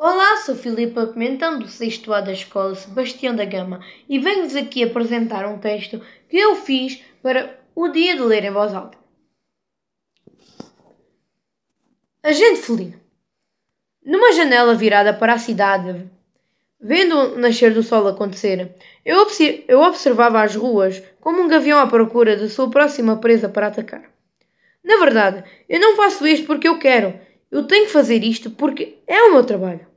Olá, sou Filipa Pimentão, do 6 A da Escola Sebastião da Gama e venho-vos aqui apresentar um texto que eu fiz para o dia de ler em voz alta. Agente Felino. Numa janela virada para a cidade, vendo o nascer do sol acontecer, eu, observava as ruas como um gavião à procura de sua próxima presa para atacar. Na verdade, eu não faço isto porque eu quero. Eu tenho que fazer isto porque é o meu trabalho.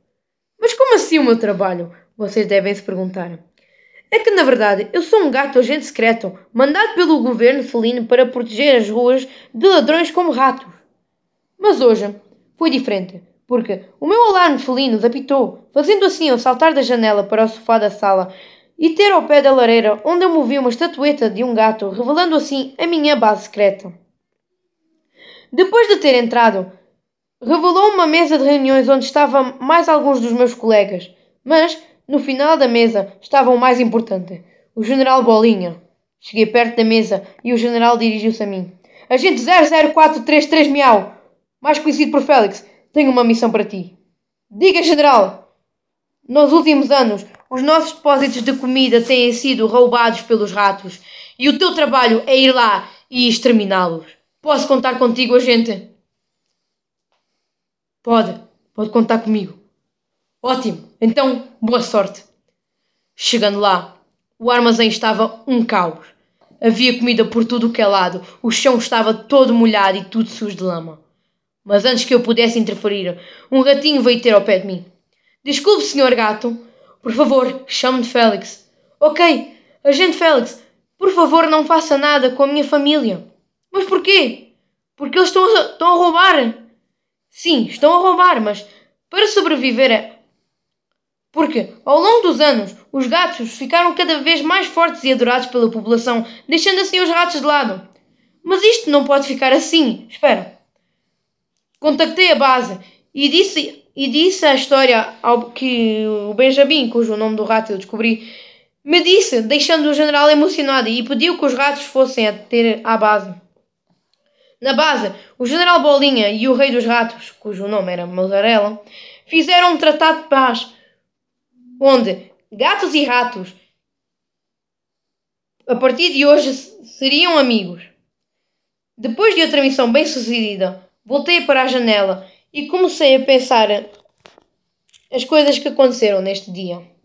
Mas como assim o meu trabalho? Vocês devem se perguntar. É que, na verdade, eu sou um gato agente secreto, mandado pelo governo felino para proteger as ruas de ladrões como ratos. Mas hoje foi diferente, porque o meu alarme felino apitou, fazendo assim eu saltar da janela para o sofá da sala e ter ao pé da lareira onde eu movi uma estatueta de um gato, revelando assim a minha base secreta. Depois de ter entrado, revelou uma mesa de reuniões onde estavam mais alguns dos meus colegas, mas no final da mesa estava o mais importante, o general Bolinha. Cheguei perto da mesa e o general dirigiu-se a mim. Agente 00433 Miau, mais conhecido por Félix, tenho uma missão para ti. Diga, general! Nos últimos anos, os nossos depósitos de comida têm sido roubados pelos ratos e o teu trabalho é ir lá e exterminá-los. Posso contar contigo, agente? Pode, pode contar comigo. Ótimo, então boa sorte. Chegando lá, o armazém estava um caos. Havia comida por tudo o que é lado, o chão estava todo molhado e tudo sujo de lama. Mas antes que eu pudesse interferir, um ratinho veio ter ao pé de mim. Desculpe, senhor gato. Por favor, chame-me Félix. Ok, agente Félix, por favor não faça nada com a minha família. Mas porquê? Porque eles estão a, estão a roubar. Sim, estão a roubar, mas para sobreviver é. Porque, ao longo dos anos, os gatos ficaram cada vez mais fortes e adorados pela população, deixando assim os ratos de lado. Mas isto não pode ficar assim. Espera. Contactei a base e disse, e disse a história ao que o Benjamin, cujo nome do rato eu descobri, me disse, deixando o general emocionado e pediu que os ratos fossem a ter à base. Na base, o general Bolinha e o rei dos ratos, cujo nome era Mozzarella, fizeram um tratado de paz, onde gatos e ratos, a partir de hoje, seriam amigos. Depois de outra missão bem sucedida, voltei para a janela e comecei a pensar as coisas que aconteceram neste dia.